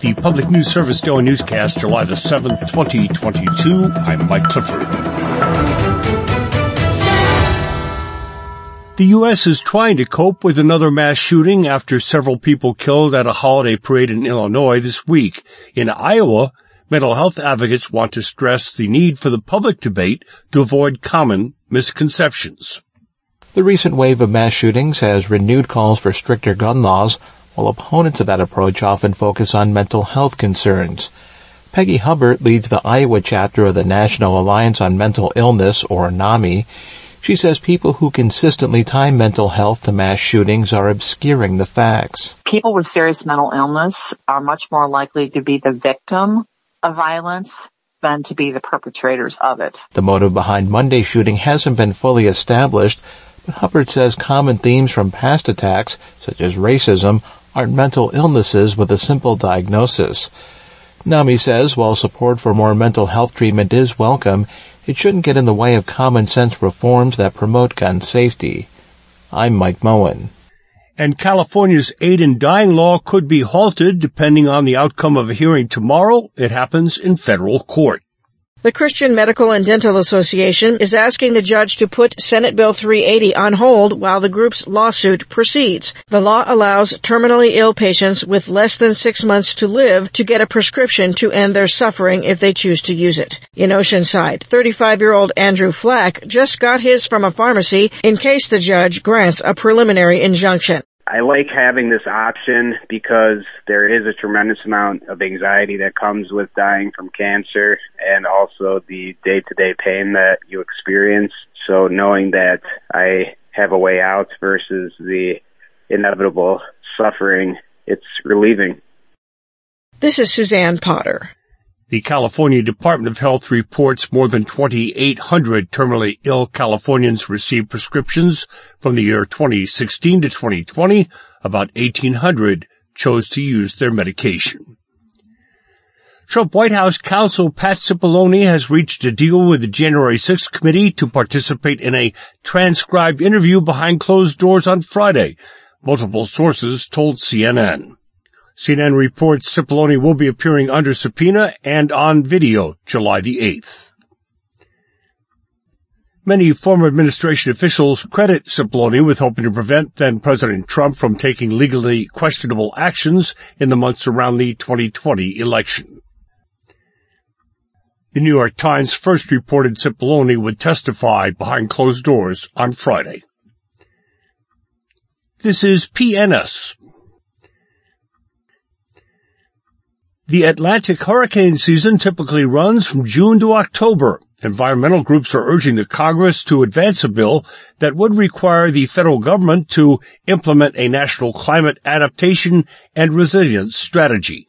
the Public News Service Daily Newscast, July the 7th, 2022. I'm Mike Clifford. The U.S. is trying to cope with another mass shooting after several people killed at a holiday parade in Illinois this week. In Iowa, mental health advocates want to stress the need for the public debate to avoid common misconceptions. The recent wave of mass shootings has renewed calls for stricter gun laws, while opponents of that approach often focus on mental health concerns. Peggy Huppert leads the Iowa chapter of the National Alliance on Mental Illness, or NAMI. She says people who consistently tie mental health to mass shootings are obscuring the facts. People with serious mental illness are much more likely to be the victim of violence than to be the perpetrators of it. The motive behind Monday's shooting hasn't been fully established, but Huppert says common themes from past attacks, such as racism, aren't mental illnesses with a simple diagnosis. NAMI says while support for more mental health treatment is welcome, it shouldn't get in the way of common sense reforms that promote gun safety. I'm Mike Moen. And California's aid in dying law could be halted depending on the outcome of a hearing tomorrow. It happens in federal court. The Christian Medical and Dental Association is asking the judge to put Senate Bill 380 on hold while the group's lawsuit proceeds. The law allows terminally ill patients with less than six months to live to get a prescription to end their suffering if they choose to use it. In Oceanside, 35-year-old Andrew Flack just got his from a pharmacy in case the judge grants a preliminary injunction. I like having this option because there is a tremendous amount of anxiety that comes with dying from cancer and also the day to day pain that you experience. So knowing that I have a way out versus the inevitable suffering, it's relieving. This is Suzanne Potter. The California Department of Health reports more than 2,800 terminally ill Californians received prescriptions from the year 2016 to 2020. About 1,800 chose to use their medication. Trump White House counsel Pat Cipollone has reached a deal with the January 6th committee to participate in a transcribed interview behind closed doors on Friday. Multiple sources told CNN. CNN reports Cipollone will be appearing under subpoena and on video July the 8th. Many former administration officials credit Cipollone with helping to prevent then President Trump from taking legally questionable actions in the months around the 2020 election. The New York Times first reported Cipollone would testify behind closed doors on Friday. This is PNS, The Atlantic hurricane season typically runs from June to October. Environmental groups are urging the Congress to advance a bill that would require the federal government to implement a national climate adaptation and resilience strategy.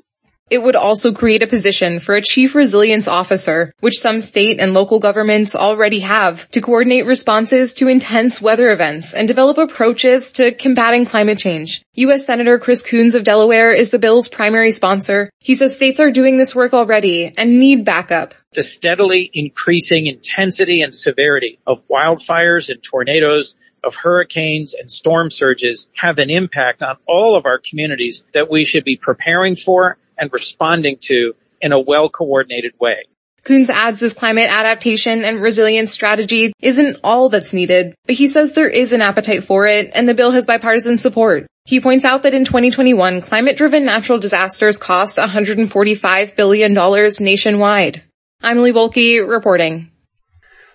It would also create a position for a chief resilience officer, which some state and local governments already have, to coordinate responses to intense weather events and develop approaches to combating climate change. U.S. Senator Chris Coons of Delaware is the bill's primary sponsor. He says states are doing this work already and need backup. The steadily increasing intensity and severity of wildfires and tornadoes of hurricanes and storm surges have an impact on all of our communities that we should be preparing for and responding to in a well-coordinated way. Coons adds this climate adaptation and resilience strategy isn't all that's needed, but he says there is an appetite for it and the bill has bipartisan support. He points out that in 2021, climate-driven natural disasters cost $145 billion nationwide. I'm Lee Bohlke reporting.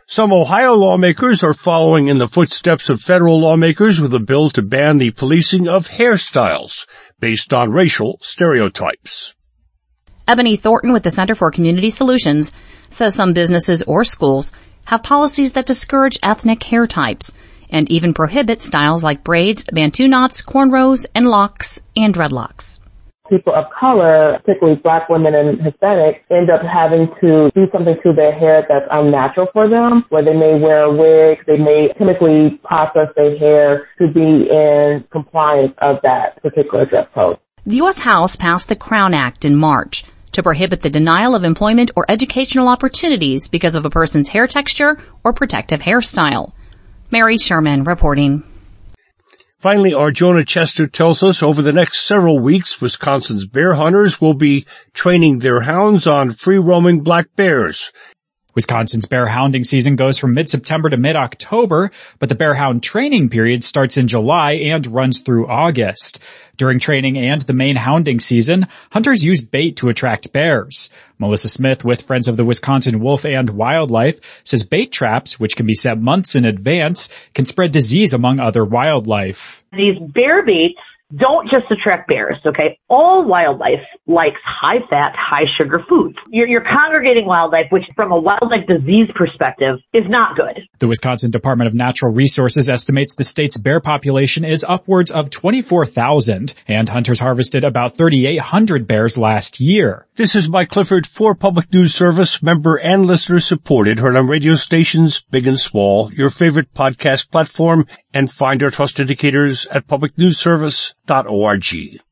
Some Ohio lawmakers are following in the footsteps of federal lawmakers with a bill to ban the policing of hairstyles based on racial stereotypes. Ebony Thornton with the Center for Community Solutions says some businesses or schools have policies that discourage ethnic hair types and even prohibit styles like braids, bantu knots, cornrows, and locks and dreadlocks people of color, particularly black women and Hispanics, end up having to do something to their hair that's unnatural for them, where they may wear a wig, they may chemically process their hair to be in compliance of that particular dress code. The U.S. House passed the Crown Act in March to prohibit the denial of employment or educational opportunities because of a person's hair texture or protective hairstyle. Mary Schuermann reporting. Finally, our Jonah Chester tells us over the next several weeks, Wisconsin's bear hunters will be training their hounds on free-roaming black bears. Wisconsin's bear hounding season goes from mid-September to mid-October, but the bear hound training period starts in July and runs through August. During training and the main hounding season, hunters use bait to attract bears. Melissa Smith with Friends of the Wisconsin Wolf and Wildlife says bait traps, which can be set months in advance, can spread disease among other wildlife. These bear baits don't just attract bears, okay? All wildlife likes high fat, high sugar foods. You're, you're, congregating wildlife, which from a wildlife disease perspective is not good. The Wisconsin Department of Natural Resources estimates the state's bear population is upwards of 24,000 and hunters harvested about 3,800 bears last year. This is Mike Clifford for Public News Service, member and listener supported, heard on radio stations, big and small, your favorite podcast platform, and find our trust indicators at publicnewsservice.org.